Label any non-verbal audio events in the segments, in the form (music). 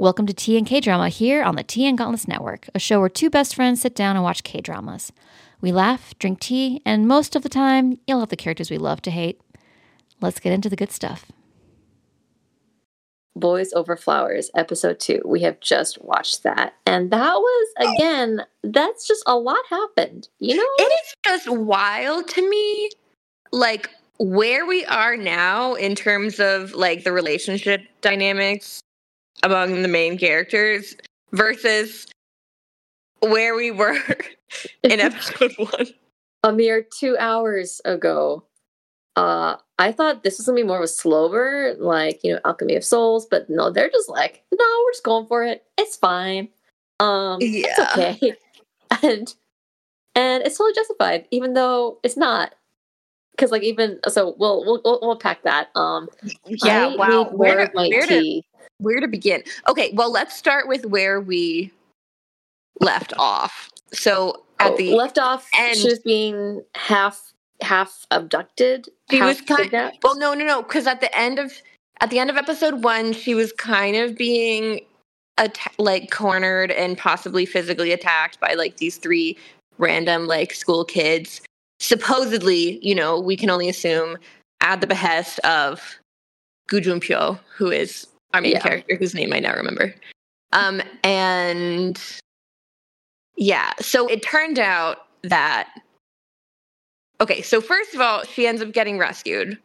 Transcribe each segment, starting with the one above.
Welcome to Tea and K Drama here on the Tea and Gauntlets Network, a show where two best friends sit down and watch K dramas. We laugh, drink tea, and most of the time, yell at the characters we love to hate. Let's get into the good stuff. Boys Over Flowers, episode two. We have just watched that. And that was, again, that's just a lot happened. You know? It is just wild to me, like where we are now in terms of like the relationship dynamics among the main characters versus where we were (laughs) in (laughs) episode one. A mere two hours ago. Uh, I thought this was gonna be more of a slower, like you know, Alchemy of Souls, but no, they're just like, no, we're just going for it. It's fine. Um, Yeah. it's okay, (laughs) and and it's totally justified, even though it's not. Because like even so, we'll we'll we'll, we'll pack that. Um, Yeah, I wow. Where to- where to- Where to begin? Okay, well, let's start with where we left off. So at Oh, the left off, end- she was being half half abducted. She half was kind- kidnapped. well, no, no, no, because at the end of at the end of episode one, she was kind of being atta- like cornered and possibly physically attacked by like these three random like school kids. Supposedly, you know, we can only assume at the behest of Gu Junpyo, who is our main Yeah. character, whose name I now remember. Um, and yeah, so it turned out that okay. So first of all, she ends up getting rescued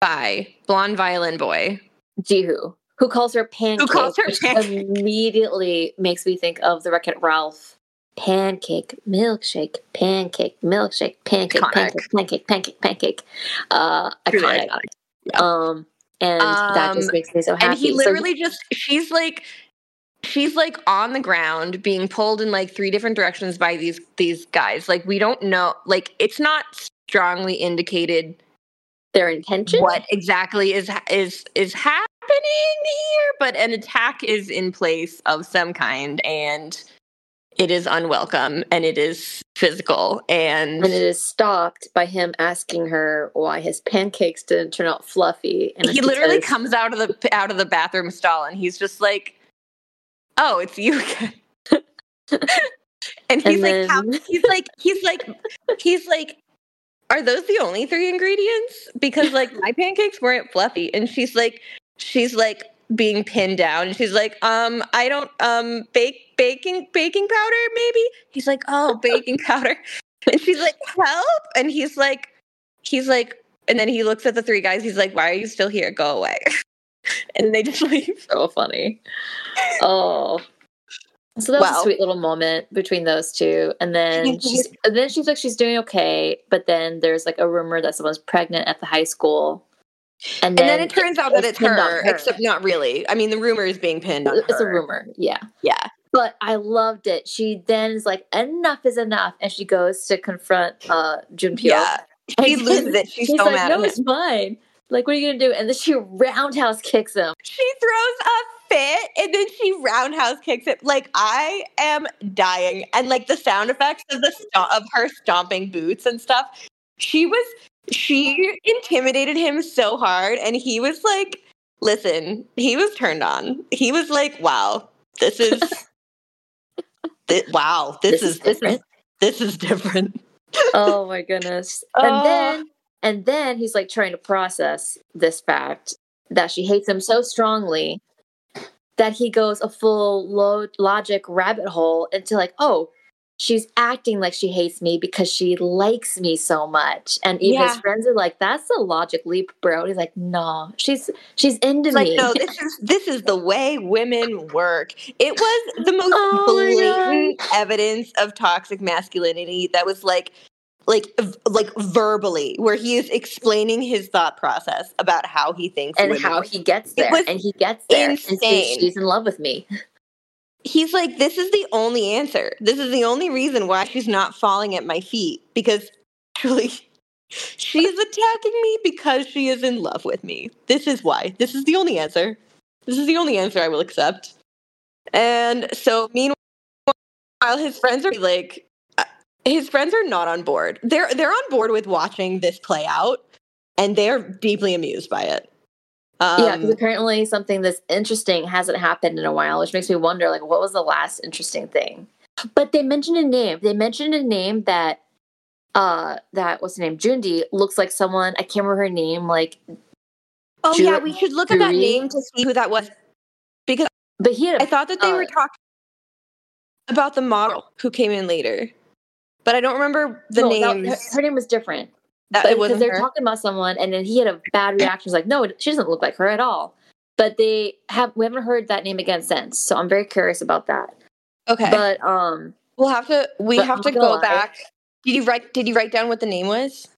by blonde violin boy. Jihu, who calls her pancake, calls her pancake. immediately makes me think of the Wreck It Ralph. Pancake, milkshake, pancake, milkshake, pancake, Iconic. pancake, pancake, pancake, pancake. Uh, iconic. iconic. Yeah. Um, and that just Um, makes me so happy. and he So- literally just she's like she's like on the ground being pulled in like three different directions by these these guys like we don't know like it's not strongly indicated their intention. what exactly is is is happening here but an attack is in place of some kind and it is unwelcome and it is physical and, And it is stopped by him asking her why his pancakes didn't turn out fluffy. And he literally because- comes out of the out of the bathroom stall and he's just like oh it's you again. (laughs) And he's And like how, he's like he's like he's like are those the only three ingredients? Because like my pancakes weren't fluffy. And she's like she's like being pinned down. And she's like um i don't um bake baking baking powder maybe? He's like oh baking (laughs) powder. And she's like help. And he's like he's like and then he looks at the three guys. He's like why are you still here? Go away. (laughs) And they just (laughs) leave. So funny. Oh. So that was a sweet little moment between those two. And then she's and then she's like she's doing okay, but then there's like a rumor that someone's pregnant at the high school. And and then it turns out that it's pinned on her, except not really. I mean the rumor is being pinned on it's a rumor, yeah. yeah But I loved it. She then is like, enough is enough, and she goes to confront uh Junpyo. yeah she And (laughs) loses it she's He's so like, mad no, at him it's fine. Like, what are you gonna do? And then she (laughs) roundhouse kicks him. she throws a fit and then she roundhouse kicks it like i am dying and like the sound effects of the sto- of her stomping boots and stuff she was she intimidated him so hard and he was like listen he was turned on he was like wow this is (laughs) thi- wow this, is, this is this is different oh my goodness. (laughs) Oh. And then and then he's like trying to process this fact that she hates him so strongly that he goes a full lo- logic rabbit hole into like, oh, she's acting like she hates me because she likes me so much. And even his friends are like, that's a logic leap, bro. And he's like, no, she's she's into It's like me. no this is this is the way women work it was the (laughs) most Oh blatant evidence of toxic masculinity that was like like like verbally where he is explaining his thought process about how he thinks and how work. he gets there. And he gets there. And she's in love with me. He's like this is the only answer. This is the only reason why she's not falling at my feet because (laughs) actually she's attacking me because she is in love with me. This is why. This is the only answer. This is the only answer i will accept. And so meanwhile his friends are like uh, his friends are not on board. They're they're on board with watching this play out and they're deeply amused by it Um, yeah, because apparently something this interesting hasn't happened in a while, which makes me wonder, like, what was the last interesting thing? But they mentioned a name. They mentioned a name that, uh, that what's the name? Jundi looks like someone. I can't remember her name. Like, oh Ju- yeah, we should look at that name to see who that was because but he had I a thought that they Uh, were talking about the model who came in later, but I don't remember the no, names. her, her name was different. That But it because wasn't they're her. talking about someone, and then he had a bad reaction. He's like, "No, she doesn't look like her at all." But they have we haven't heard that name again since, so I'm very curious about that. okay, But um, we'll have to. We have to go lie. back. Did you write? Did you write down what the name was?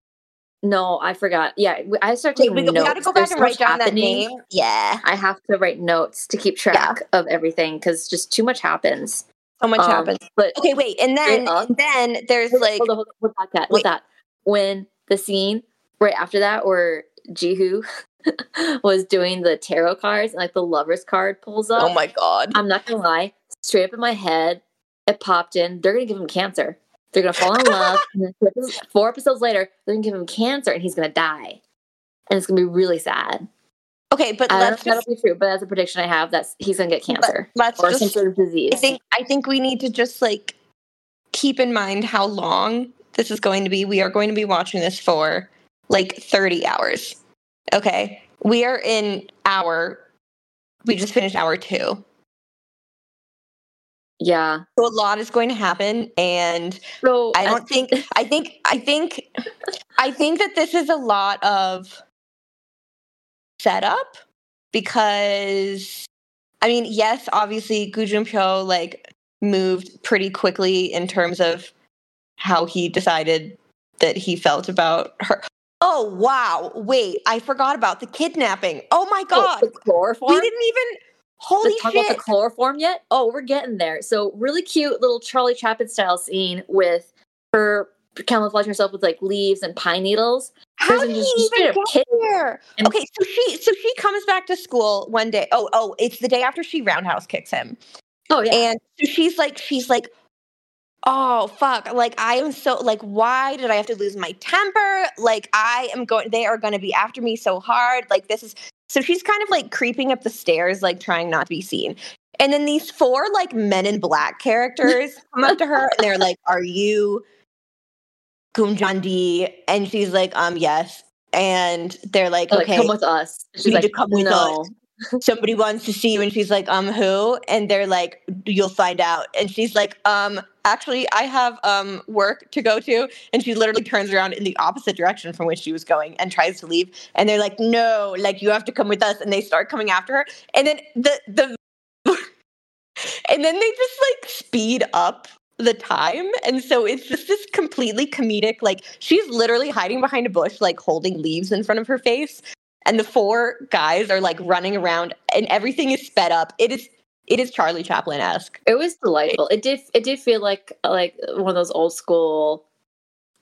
no, I forgot. Yeah, I Wait, taking we, we notes. got to go There's back and write down that name. Yeah, I have to write notes to keep track of everything because just too much happens. so much Um, happens. But Okay, wait, and then and then there's hold like hold on, hold on, hold on, Wait. hold that. When the scene right after that, where Jihu (laughs) was doing the tarot cards and like the lovers card pulls up. oh my god. I'm not gonna lie, straight up in my head, it popped in. They're gonna give him cancer. They're gonna fall in love, (laughs) and then four episodes- later, they're gonna give him cancer, and he's gonna die, and it's gonna be really sad. Okay, but I let's if that'll be true, but that's a prediction I have that he's gonna get cancer let's or some sort of disease. I think I think we need to just like keep in mind how long this is going to be. We are going to be watching this for like 30 hours. Okay. We are in hour we just finished hour 2. yeah. So a lot is going to happen and So I don't think (laughs) I think I think I think that this is a lot of setup because I mean, yes, obviously Gu Junpyo like moved pretty quickly in terms of how he decided that he felt about her. Oh wow, wait, I forgot about the kidnapping. Oh my oh, god. the chloroform. we didn't even holy Let's talk shit. about the chloroform yet? Oh, we're getting there. So really cute little Charlie Chaplin style scene with her camouflaging herself with like leaves and pine needles. How There's did he even get kid- here? and- Okay, so she so she comes back to school one day. Oh, oh, it's the day after she roundhouse kicks him. Oh yeah. And she's like she's like oh fuck, like I am so like why did I have to lose my temper? Like I am going they are going to be after me so hard. Like this is so she's kind of like creeping up the stairs like trying not to be seen. And then these four like men in black (laughs) characters come up to her and they're like, "Are you Kumjandi?" And she's like, "Um, yes." And they're like, They're like, "Okay, come with us. She's need like, to come with no. (laughs) somebody wants to see you." And she's like, "Um, who?" And they're like, "You'll find out." And she's like, "Um, actually, I have um work to go to." And she literally turns around in the opposite direction from which she was going and tries to leave. And they're like, "No, like you have to come with us." And they start coming after her. And then the the (laughs) and then they just like speed up the time and so it's just this completely comedic like she's literally hiding behind a bush like holding leaves in front of her face and the four guys are like running around and everything is sped up it is it is charlie chaplin-esque It was delightful. It did it did feel like like one of those old school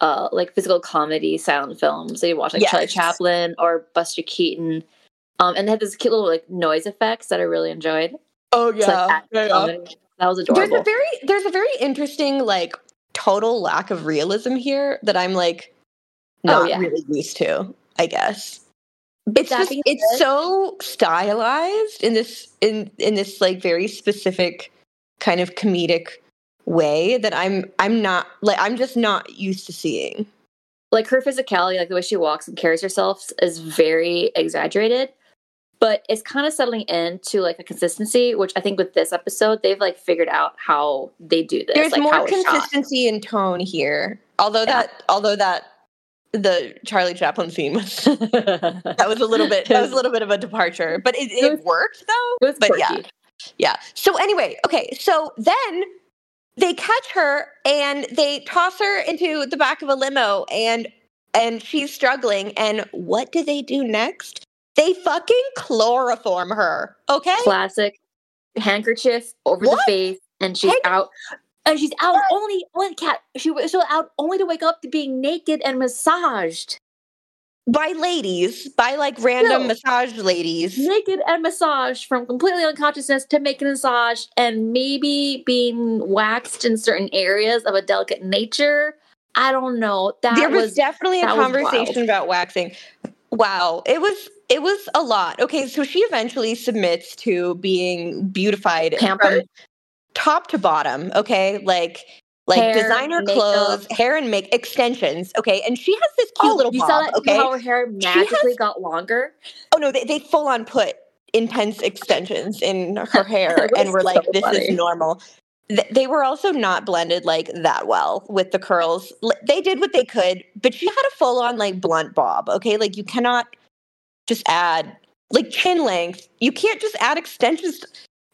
uh like physical comedy silent films that you watch like Charlie Chaplin or Buster Keaton. Um and they had this cute little like noise effects that I really enjoyed. oh It's like action. That was adorable. there's a very there's a very interesting like total lack of realism here that i'm like Oh, not yeah. really used to i guess it's just it's said- so stylized in this in in this like very specific kind of comedic way that i'm i'm not like i'm just not used to seeing like her physicality, like the way she walks and carries herself is very exaggerated. But it's kind of settling into like a consistency, which I think with this episode, they've like figured out how they do this. there's like more shot. consistency in tone here although Yeah. that although that the charlie chaplin theme. (laughs) that was a little bit that was a (laughs) little bit of a departure but it, It it was- worked though It but quirky. yeah Yeah. So anyway, okay. So then they catch her and they toss her into the back of a limo and and she's struggling and what do they do next? They fucking chloroform her. Okay? classic handkerchief over What? the face, and she's Hand- out. And she's out only one cat. She was so out only to wake up to being naked and massaged, By ladies, by like random No. massage ladies. naked and massaged from completely unconsciousness to making a massage and maybe being waxed in certain areas of a delicate nature. I don't know. That there was, was definitely a that was wild. conversation about waxing. Wow. It was it was a lot. Okay, so she eventually submits to being beautified from Pampered. Top to bottom. Okay, like like Hair, designer makeup. clothes, hair and make extensions. Okay, and she has this cute oh, little Oh, you bob. saw that? okay, How her hair has- magically got longer. oh no, they they full on put intense extensions in (laughs) her hair, and we're like, this funny. is normal. Th- They were also not blended like that well with the curls. L- They did what they could, but she had a full on like blunt bob. Okay, like you cannot just add like chin length. You can't just add extensions.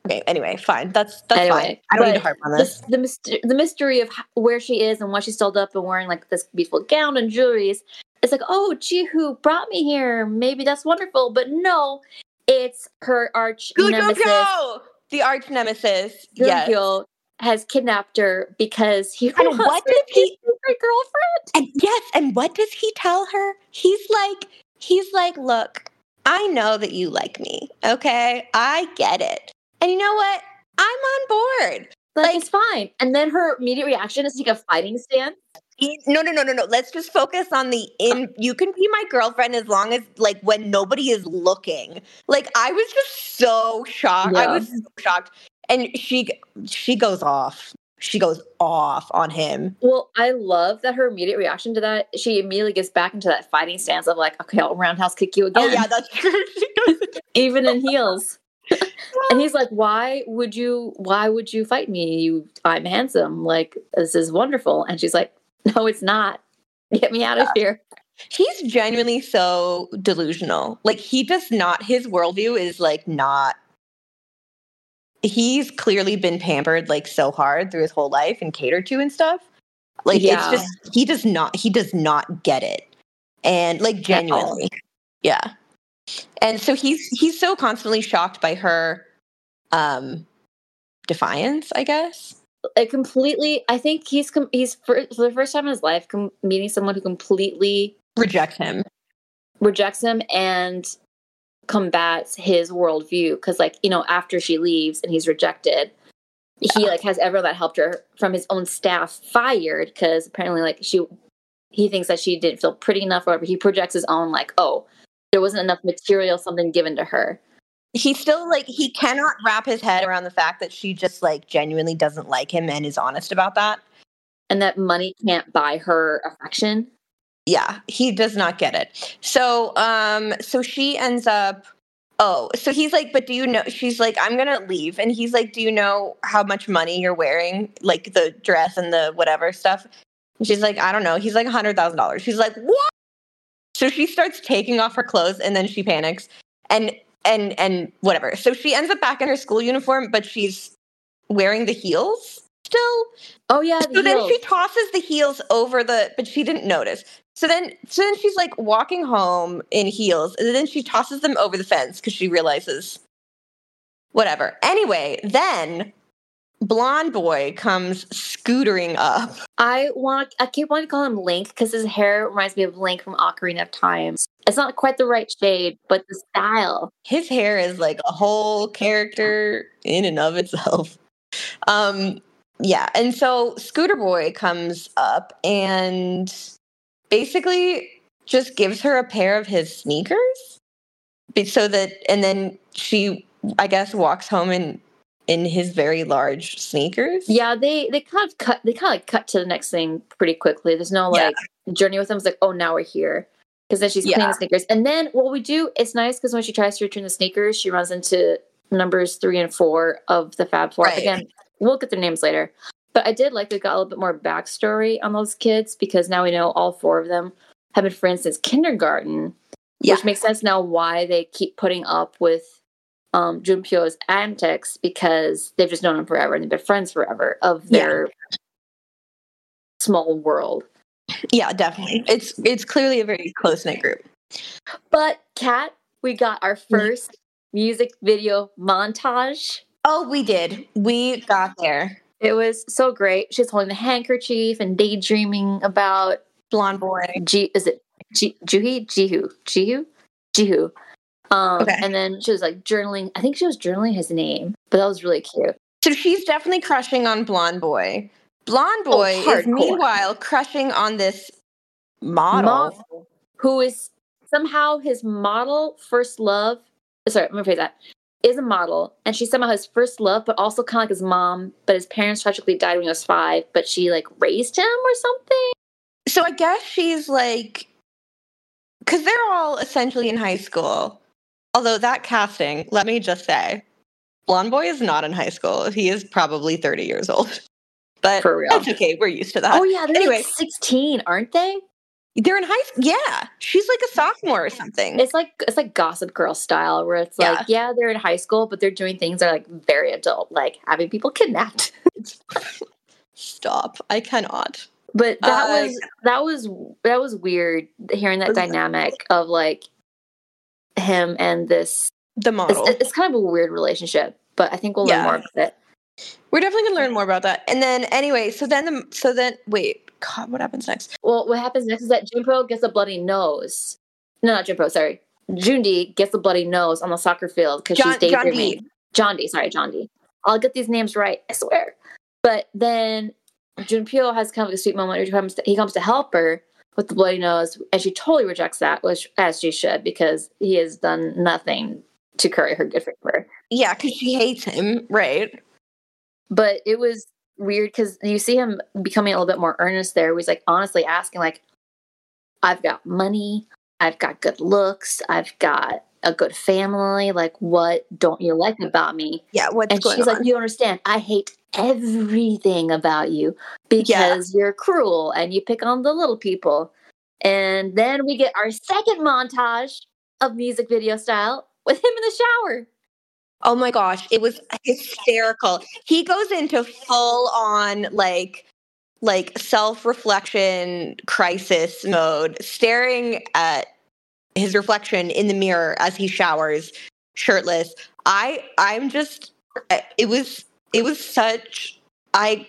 Okay, anyway, fine. That's that's fine. I don't need to harp on This, this. the mystery, the mystery of where she is and why she's still up and wearing like this beautiful gown and jewelries. It's like, oh, Jihu brought me here. Maybe that's wonderful, but no, it's her arch nemesis. The arch nemesis. Yes. Has kidnapped her because he And what did he- her girlfriend. And yes, and what does he tell her? He's like, he's like, look, I know that you like me. Okay, I get it. And you know what? I'm on board. Like, Like- it's fine. And then her immediate reaction is to take a fighting stance. No, no, no, no, no. Let's just focus on the in. Oh. You can be my girlfriend as long as, like, when nobody is looking. Like, I was just so shocked. I was so shocked. And she, she goes off. She goes off on him. Well, I love that her immediate reaction to that. She immediately gets back into that fighting stance of like, okay, I'll roundhouse kick you again. Oh yeah, that's true. (laughs) (laughs) Even in (laughs) heels. And he's like, "Why would you? Why would you fight me? You, I'm handsome. Like this is wonderful." And she's like, (laughs) "No, it's not. Get me out of here." He's genuinely so delusional. Like he does not. His worldview is like not. He's clearly been pampered like so hard through his whole life and catered to and stuff. Like Yeah. it's just he does not. He does not get it, and like genuinely, yeah. And so he's he's so constantly shocked by her um defiance, I guess. It completely. I think he's com- he's for, for the first time in his life com- meeting someone who completely Rejects him. rejects him and combats his worldview. Because, like you know, after she leaves and he's rejected, he like has everyone that helped her from his own staff fired because apparently, like she, he thinks that she didn't feel pretty enough. Or whatever. He projects his own like, oh, there wasn't enough material, something given to her. he still like he cannot wrap his head around the fact that she just like genuinely doesn't like him and is honest about that. and that money can't buy her affection. Yeah, he does not get it. So um so she ends up oh, so he's like, but do you know she's like, I'm gonna leave. And he's like, Do you know how much money you're wearing? Like the dress and the whatever stuff. And she's like, I don't know. He's like a hundred thousand dollars. She's like, What? So she starts taking off her clothes and then she panics and and and whatever. So she ends up back in her school uniform, but she's wearing the heels still. Oh yeah, the So then she tosses the heels over the, but she didn't notice. So then, so then she's like walking home in heels, and then she tosses them over the fence because she realizes, whatever. Anyway, then blonde boy comes scootering up. I want. I keep wanting to call him Link because his hair reminds me of Link from Ocarina of Time. It's not quite the right shade, but the style. His hair is like a whole character in and of itself. Um, yeah, and so Scooter Boy comes up and basically just gives her a pair of his sneakers, so that, and then she, I guess, walks home in in his very large sneakers. Yeah, they they kind of cut. They kind of like cut to the next thing pretty quickly. There's no Yeah. like journey with them. It's like, oh, now we're here. Because then she's cleaning Yeah. the sneakers, and then what we do, it's nice because when she tries to return the sneakers, she runs into numbers three and four of the Fab Four. Right. Again, we'll get their names later. But I did like they got a little bit more backstory on those kids because now we know all four of them have been friends since kindergarten, Yeah. which makes sense now why they keep putting up with um, Junpyo's antics because they've just known him forever and they've been friends forever of Yeah. their small world. yeah, definitely. It's it's clearly a very close knit group. But Cat, we got our first music video montage. Oh, we did. We got there. It was so great. She's holding the handkerchief and daydreaming about Blonde boy. G. Is it G- Juhi? Jihu? Jihu? Jihu. Um, Okay. And then she was like journaling. I think she was journaling his name, but that was really cute. So she's definitely crushing on Blonde Boy. Blonde Oh, Boy is meanwhile crushing on this model. Mom, who is somehow his model first love. Sorry, let me phrase that. Is a model, and she's somehow his first love, but also kind of like his mom. But his parents tragically died when he was five. But she like raised him or something. So I guess she's like, because they're all essentially in high school. Although that casting, let me just say, Blonde Boy is not in high school. He is probably 30 years old. (laughs) But For real. that's okay. We're used to that. oh yeah, they're anyway. like sixteen, aren't they? They're in high school. Yeah. She's like a sophomore or something. It's like it's like Gossip Girl style, where it's like, yeah, they're in high school, but they're doing things that are like very adult, like having people kidnapped. (laughs) Stop. I cannot. But that Uh, was that was that was weird hearing that dynamic of like him and this. The It's, model. it's kind of a weird relationship, but I think we'll learn more about it. We're definitely gonna learn more about that. And then anyway, so then the so then wait, God, what happens next? Well, what happens next is that Junpro gets a bloody nose. No, not Junpro. Sorry, Jundi gets a bloody nose on the soccer field because she's daydreaming. D. John D. Sorry, John D. I'll get these names right. I swear. But then Junpyo has kind of a sweet moment where he comes to, he comes to help her with the bloody nose, and she totally rejects that, which as she should because he has done nothing to curry her good favor. Yeah, because she hates him, right? But it was weird because you see him becoming a little bit more earnest there. He's like honestly asking, like, "I've got money, I've got good looks, I've got a good family. Like, what don't you like about me?" Yeah, what's And going she's on? like, "You understand. I hate everything about you because you're cruel and you pick on the little people." And then we get our second montage of music video style with him in the shower. Oh my gosh, it was hysterical. He goes into full on like like self-reflection crisis mode, staring at his reflection in the mirror as he showers shirtless. I I'm just it was it was such I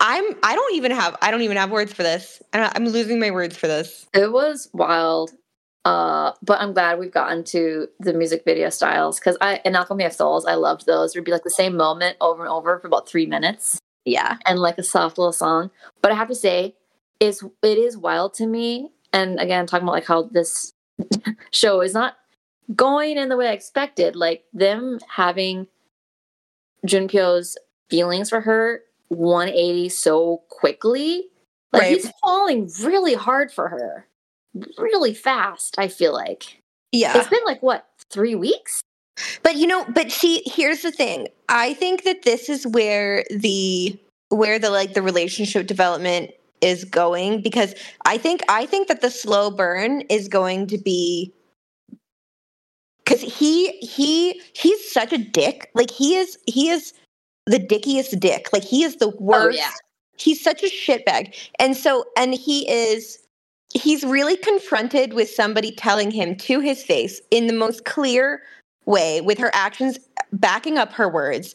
I'm I don't even have I don't even have words for this. I'm losing my words for this. It was wild. Uh, but I'm glad we've gotten to the music video styles because I in Alchemy of Souls, I loved those. It would be like the same moment over and over for about three minutes Yeah. and like a soft little song. But I have to say, is it is wild to me. And again, talking about like how this show is not going in the way I expected. Like them having Junpyo's feelings for her 180 so quickly. Like Right. he's falling really hard for her, really fast. I feel like Yeah. it's been like what three weeks. But you know, but see, here's the thing. I think that this is where the where the like the relationship development is going because I think I think that the slow burn is going to be cuz he he he's such a dick. Like he is he is the dickiest dick. Like he is the oh, worst. yeah. He's such a shitbag. And so and he is he's really confronted with somebody telling him to his face in the most clear way with her actions backing up her words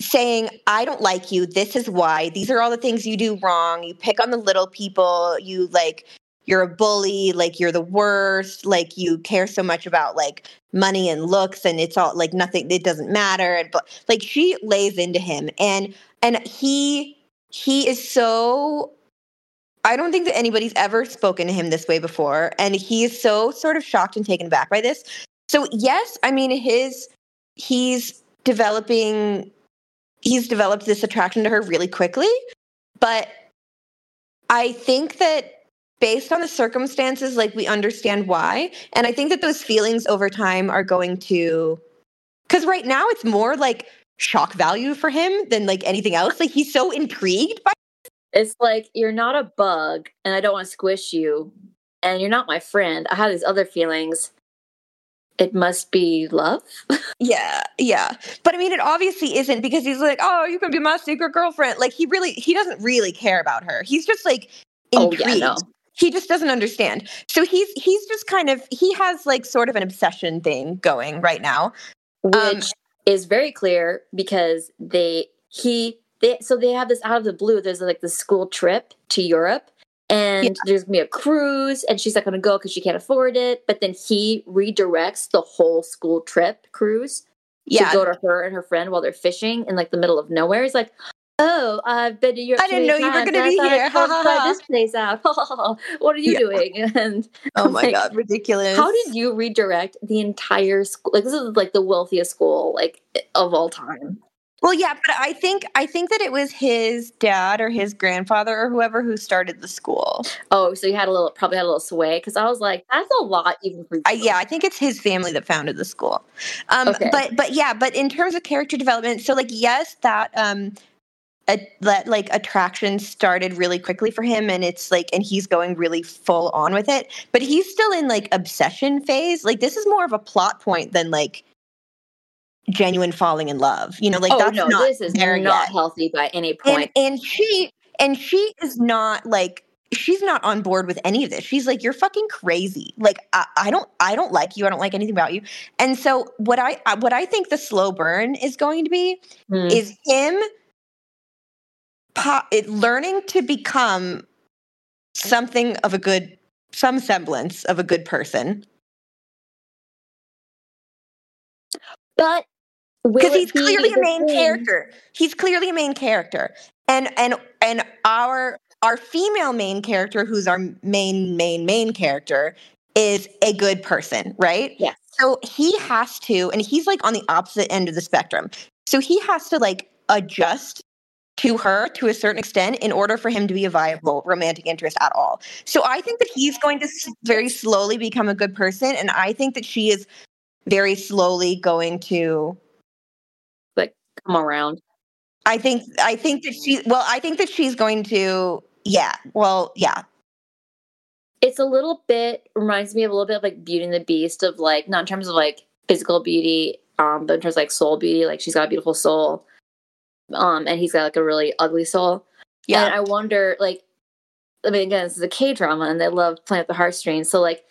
saying i don't like you. This is why. These are all the things you do wrong. You pick on the little people. You like you're a bully. Like you're the worst. Like you care so much about like money and looks and it's all like nothing it doesn't matter. And but like she lays into him and and he he is so I don't think that anybody's ever spoken to him this way before. And he is so sort of shocked and taken aback by this. So, yes, I mean, his, he's developing, he's developed this attraction to her really quickly. But I think that based on the circumstances, like we understand why. And I think that those feelings over time are going to, because right now it's more like shock value for him than like anything else. Like he's so intrigued by It's like you're not a bug, and I don't want to squish you, and you're not my friend. I have these other feelings. It must be love. (laughs) Yeah, yeah. But I mean, it obviously isn't because he's like, oh, you can be my secret girlfriend. Like, he really, he doesn't really care about her. He's just like Oh, yeah, no. He just doesn't understand. So he's he's just kind of he has like sort of an obsession thing going right now. which Um, is very clear because they he they so they have this out of the blue. There's like the school trip to Europe, and Yeah. there's gonna be a cruise, and she's not gonna go because she can't afford it. But then he redirects the whole school trip cruise Yeah, to go to her and her friend while they're fishing in like the middle of nowhere. He's like, oh, I've been to Europe. I didn't know you were gonna be here. Ha, ha, try ha." this place out. (laughs) what are you Yeah. doing? (laughs) And Oh I'm my like, god, ridiculous. How did you redirect the entire school? Like this is like the wealthiest school like of all time. Well, yeah, but I think I think that it was his dad or his grandfather or whoever who started the school. Oh, so you had a little probably had a little sway because I was like, that's a lot even for. I, yeah, I think it's his family that founded the school. Um, Okay. But but yeah, but in terms of character development, so like yes, that um, a, that like attraction started really quickly for him, and it's like, and he's going really full on with it. But he's still in like obsession phase. Like this is more of a plot point than like genuine falling in love. You know, like oh that's no, not this is there not yet. healthy by any and point. and she and she is not like she's not on board with any of this she's like you're fucking crazy like I, I don't i don't like you i don't like anything about you and so what i what i think the slow burn is going to be Hmm. is him po- it, learning to become something of a good some semblance of a good person but because he's be clearly a main thing- character. He's clearly a main character. And and and our our female main character who's our main main main character is a good person right? Yes. so he has to and he's like on the opposite end of the spectrum. So he has to like adjust to her to a certain extent in order for him to be a viable romantic interest at all. So i think that he's going to very slowly become a good person and i think that she is very slowly going to come around. I think I think that she well I think that she's going to yeah well yeah It's a little bit reminds me of a little bit of like Beauty and the Beast of like not in terms of like physical beauty, um, but in terms of like soul beauty. Like she's got a beautiful soul, um, and he's got like a really ugly soul. yeah And I wonder, like, I mean, again, this is a K drama, and they love playing with the heartstrings. So, like,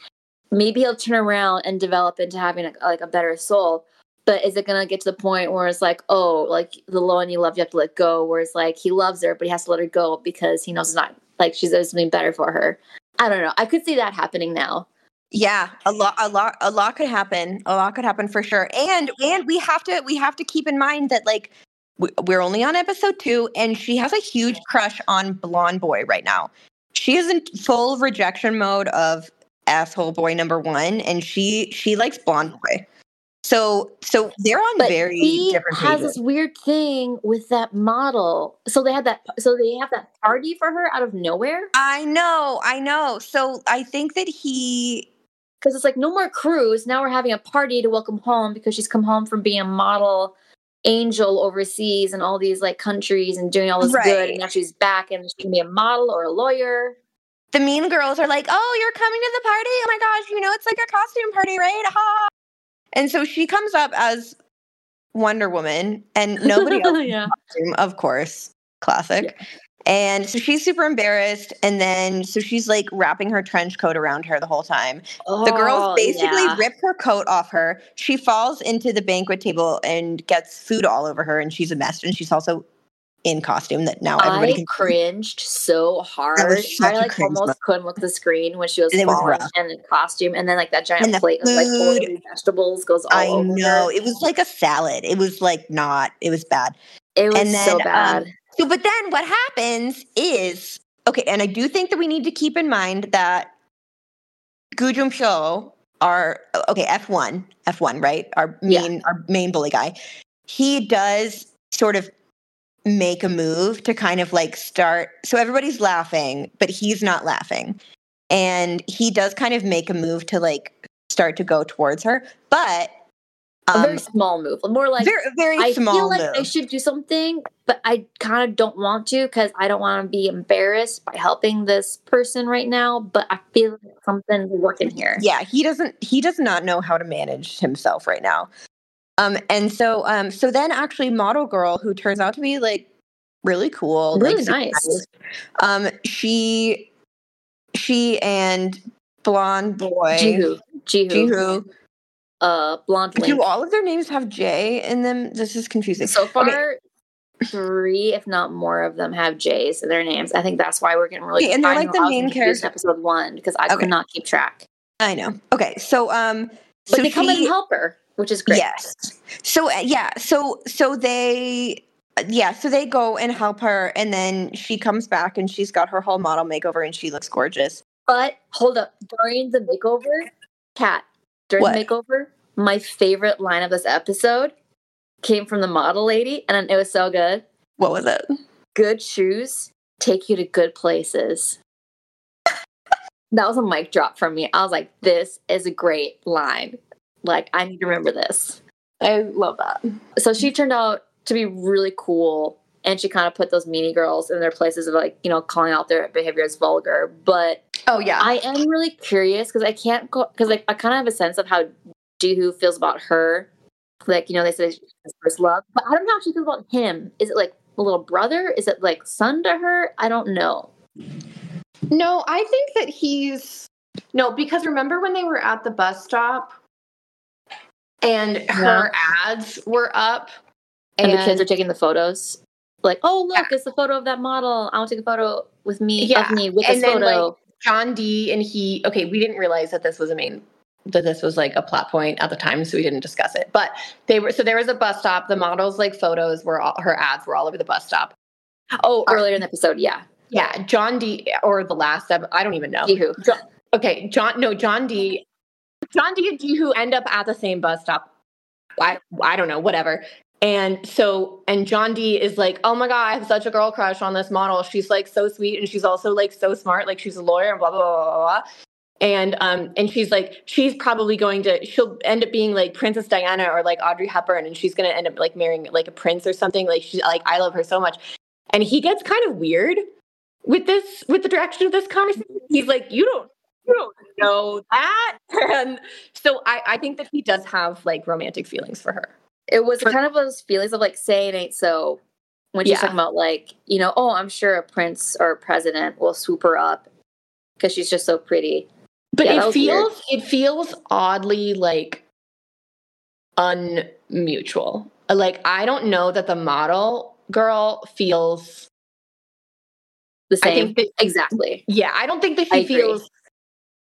maybe he'll turn around and develop into having a, like a better soul. But is it gonna get to the point where it's like, oh, like the one you love, you have to let go? Where it's like he loves her, but he has to let her go because he knows it's not like she's doing something better for her. I don't know. I could see that happening now. yeah a lot a lot a lot could happen a lot could happen for sure and and we have to we have to keep in mind that like we- we're only on episode two and she has a huge crush on blonde boy right now she is in full rejection mode of asshole boy number one and she she likes blonde boy so so they're on But very he different has pages. this weird thing with that model. So they had that. So they have that party for her out of nowhere. I know, I know. So I think that he because it's like no more cruise. Now we're having a party to welcome home because she's come home from being a model angel overseas and all these like countries and doing all this good, and now she's back and she can be a model or a lawyer. the mean girls are like, "Oh, you're coming to the party? Oh my gosh, you know it's like a costume party, right?" Ha. And so she comes up as Wonder Woman, and nobody (laughs) else yeah. costume, of course, classic. And so she's super embarrassed, and then so she's like wrapping her trench coat around her the whole time. The girls Oh, basically yeah. rip her coat off her. She falls into the banquet table and gets food all over her, and she's a mess. And she's also in costume that now everybody I can. cringed so hard. I like almost moment. couldn't look at the screen when she was was falling rough. and in costume, and then like that giant And the plate of like food. oily vegetables goes all I over know her. it was like a salad. It was like not. It was bad. It was and so bad. um, So, but then what happens is okay, and I do think that we need to keep in mind that Gu Junpyo, our okay F one, F one, right? Our Yeah. main, our main bully guy. He does sort of make a move to kind of like start. So everybody's laughing, but he's not laughing, and he does kind of make a move to like start to go towards her, but. a Um, very small move, more like very, very I small feel like move. I should do something, but I kind of don't want to because I don't want to be embarrassed by helping this person right now. But I feel like something's working here. yeah he doesn't he does not know how to manage himself right now um and so um so then actually model girl who turns out to be like really cool really super nice. um she she and blonde boy Jihu, Jihu, Jihu. uh, blonde do all of their names have j in them this is confusing So far, Okay. three, if not more, of them have J's in their names. I think that's why we're getting really. Okay, and they're like the main characters. Episode one because I Okay. could not keep track. i know okay so um But so they come in she- and help her, which is great. Yes. So uh, yeah, so so they yeah, so they go and help her, and then she comes back and she's got her whole model makeover and she looks gorgeous. But hold up, during the makeover, Cat, during What? the makeover, my favorite line of this episode came from the model lady, and it was so good. What was it? Good shoes take you to good places. (laughs) that was a mic drop from me. I was like, this is a great line. Like, I need to remember this. I love that. So she turned out to be really cool. And she kind of put those meanie girls in their places of like, you know, calling out their behavior as vulgar. But Oh yeah, I am really curious because I can't go because like I kind of have a sense of how Jihu feels about her. Like you know, they say she's his first love, but I don't know how she feels about him. Is it like a little brother? Is it like son to her? I don't know. No, I think that he's no because remember when they were at the bus stop and her ads were up And, the kids are taking the photos. Like, oh look, it's the photo of that model. I want to take a photo with me Yeah, of me with and this then, photo. like, John D and he okay, we didn't realize that this was a main that this was like a plot point at the time, so we didn't discuss it. But they were so there was a bus stop. The models like photos were all her ads were all over the bus stop. oh, um, earlier in the episode, yeah, Yeah, John D or the last I don't even know. Jihu. Jo- okay, John no John D John D and Jihu end up at the same bus stop. I I don't know, whatever. And so and John D is like, "Oh my god, I have such a girl crush on this model. She's like so sweet and she's also like so smart, like she's a lawyer and blah blah blah blah." blah. And um and she's like she's probably going to she'll end up being like Princess Diana or like Audrey Hepburn and she's going to end up like marrying like a prince or something. Like she's like I love her so much. And he gets kind of weird with this with the direction of this conversation. He's like, "You don't don't know that." (laughs) And so I I think that he does have like romantic feelings for her. It was For- kind of those feelings of like say it ain't so. When she's Yeah. talking about like, you know, oh, I'm sure a prince or a president will swoop her up because she's just so pretty. But Yeah, it was weird. feels it feels oddly like unmutual. Like I don't know that the model girl feels The I same, think that exactly. yeah, I don't think that I she agree.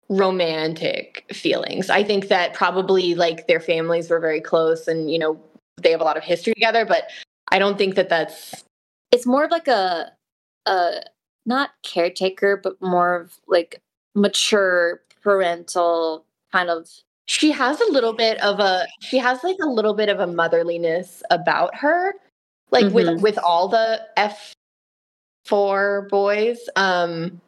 Romantic feelings. I think that probably like their families were very close and you know they have a lot of history together, but I don't think that that's It's more of like a, a not caretaker, but more of like mature parental kind of. she has a little bit of a she has like a little bit of a motherliness about her like with Mhm. with all the f4 boys um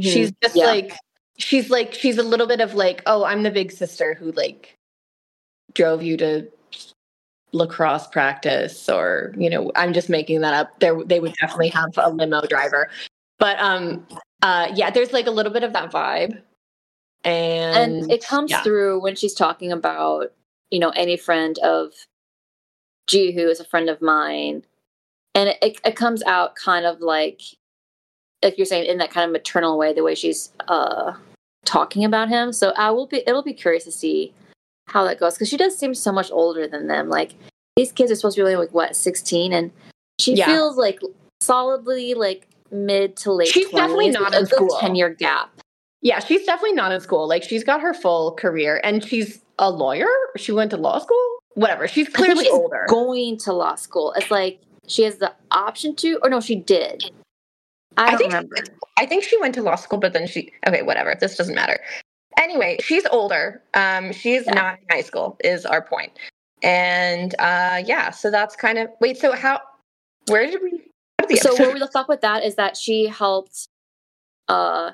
she's just Mm-hmm. Yeah. like she's like she's a little bit of like oh i'm the big sister who like drove you to lacrosse practice or you know i'm just making that up. There they would definitely have a limo driver. But um uh yeah there's like a little bit of that vibe. And, and it comes yeah. through when she's talking about you know any friend of G who is a friend of mine. And it, it comes out kind of like like you're saying in that kind of maternal way the way she's uh talking about him so i will be it'll be curious to see how that goes because she does seem so much older than them like these kids are supposed to be only like what 16 and she Yeah. feels like solidly like mid to late She's definitely not in a school. 10 year gap Yeah, she's definitely not in school. Like she's got her full career and she's a lawyer. She went to law school. Whatever. She's clearly she's older. going to law school. It's like she has the option to, or no, she did. I I think- remember. I think she went to law school, but then she okay, whatever. This doesn't matter. Anyway, she's older. Um, she's Yeah. not in high school, is our point. And uh yeah, so that's kind of wait, so how where did we did So where we left off with that is that she helped uh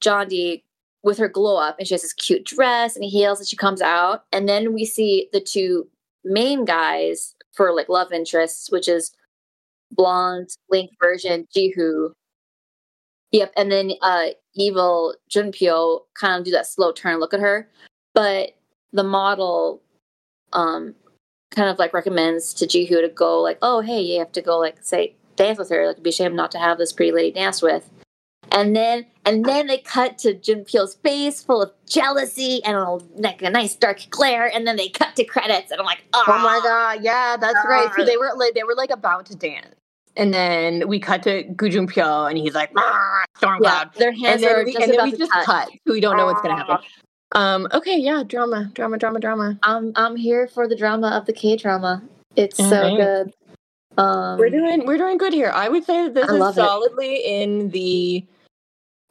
John D with her glow up, and she has this cute dress and heels, and she comes out, and then we see the two main guys for like love interests, which is blonde link version Jihu. Yep, and then uh evil Junpyo kind of do that slow turn look at her, but the model um kind of like recommends to Jihu to go like, oh hey, you have to go like say dance with her. Like it'd be a shame not to have this pretty lady dance with. And then and then they cut to Junpyo's face full of jealousy and a, like a nice dark glare, and then they cut to credits, and I'm like, oh, Oh my god, yeah, that's right. So Ah. they were like they were like about to dance. And then we cut to Gu Junpyo and he's like, "Ah, storm Yeah, cloud. their And hands then are we, just and then we just touch. cut. We don't know what's gonna happen. Um, okay, yeah, drama, drama, drama, drama. I'm I'm here for the drama of the K drama. It's so good. Um, We're doing we're doing good here. I would say that this is love it. solidly in the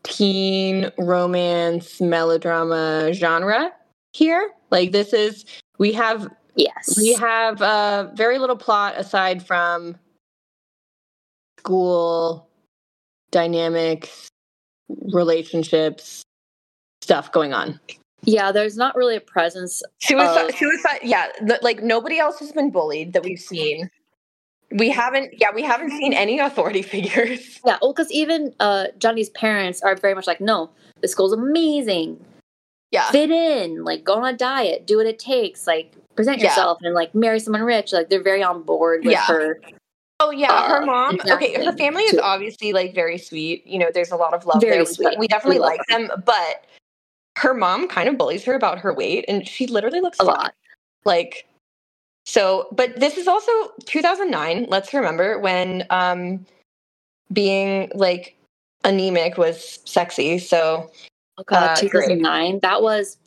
teen romance melodrama genre here. Like this is we have yes. we have uh very little plot aside from school dynamics, relationships, stuff going on. yeah, there's not really a presence. Suicide, Of- suicide. Yeah, th- like nobody else has been bullied that we've seen. We haven't. Yeah, we haven't seen any authority (laughs) figures. Yeah, well, because even uh, Jandi's parents are very much like, no, the school's amazing. Yeah, Fit in, like go on a diet, do what it takes, like present Yeah. yourself, and like marry someone rich. Like they're very on board with Yeah. her. Oh yeah, her Uh, mom. Okay, her family is too. obviously like very sweet. You know, there's a lot of love Very there. sweet. We definitely We like them, but her mom kind of bullies her about her weight, and she literally looks A fine. lot. Like, so, but this is also 2009. Let's remember when um being like anemic was sexy. So Oh god, Uh, great. 2009. That was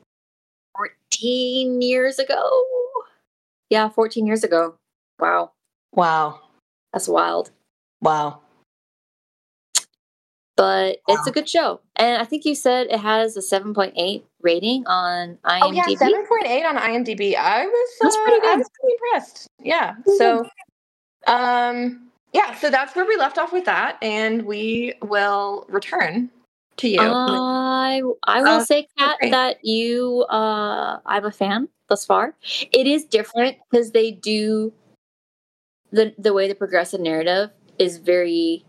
14 years ago. Yeah, 14 years ago. Wow, wow, that's wild. wow. But it's a good show, and I think you said it has a 7.8 rating on IMDb. Oh yeah, seven point eight on IMDb. I was That's uh, pretty good. I was pretty impressed. Yeah. So, um, yeah. So that's where we left off with that, and we will return to you. I I will Uh, say, Cat, great. that you uh I'm a fan thus far. It is different because they do the the way the progressive narrative is very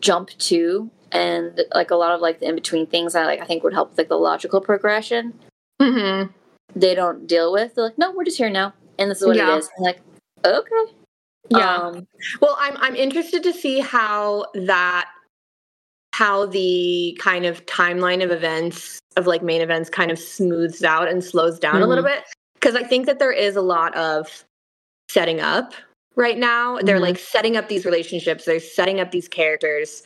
jump to and like a lot of like the in between things I like I think would help with like the logical progression. hmm They don't deal with. They're like, no, we're just here now, and this is what Yeah. it is. I'm like, okay, Yeah. Um, Well, I'm I'm interested to see how that how the kind of timeline of events of like main events kind of smooths out and slows down a little bit because I think that there is a lot of setting up right now. They're Mhm. like setting up these relationships. They're setting up these characters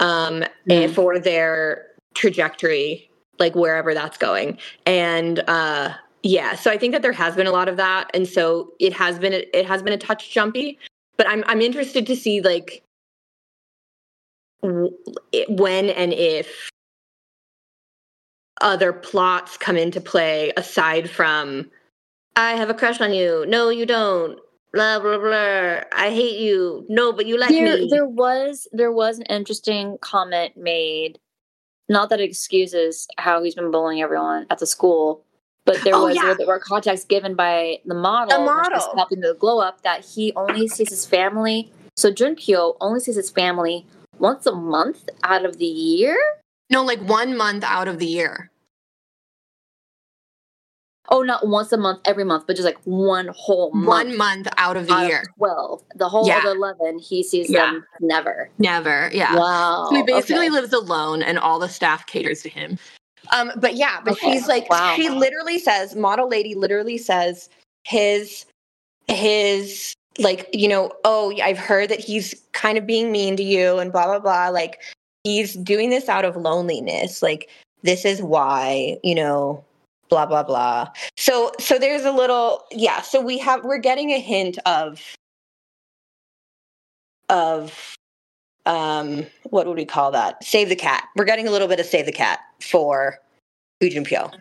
um Mhm. and for their trajectory like wherever that's going. And uh yeah, so I think that there has been a lot of that and so it has been it has been a touch jumpy, but I'm I'm interested to see like when and if other plots come into play aside from I have a crush on you. No, you don't. Blah blah blah. I hate you. No, but you like there, me. there was there was an interesting comment made. Not that it excuses how he's been bullying everyone at the school, but there Oh, was yeah. there were context given by the model, The when she was model. helping the glow up that he only sees his family. So Junpyo only sees his family once a month out of the year. no, like one month out of the year. Oh, not once a month, every month, but just like one whole month. One month out of the out of year. twelve. The whole Yeah. other eleven, he sees Yeah. them never. Never. Yeah. Wow. So he basically okay. lives alone and all the staff caters to him. Um, but yeah, but Okay. she's like Wow. she literally says, model lady literally says his his like, you know, oh I've heard that he's kind of being mean to you and blah blah blah. Like he's doing this out of loneliness. Like this is why, you know, blah blah blah. So so there's a little yeah, so we have we're getting a hint of of um what would we call that save the cat we're getting a little bit of save the cat for Gu Junpyo.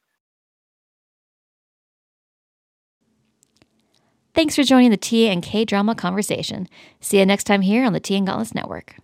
Thanks for joining the Tia and K drama conversation. See you next time here on the Tia and Gauntless Network.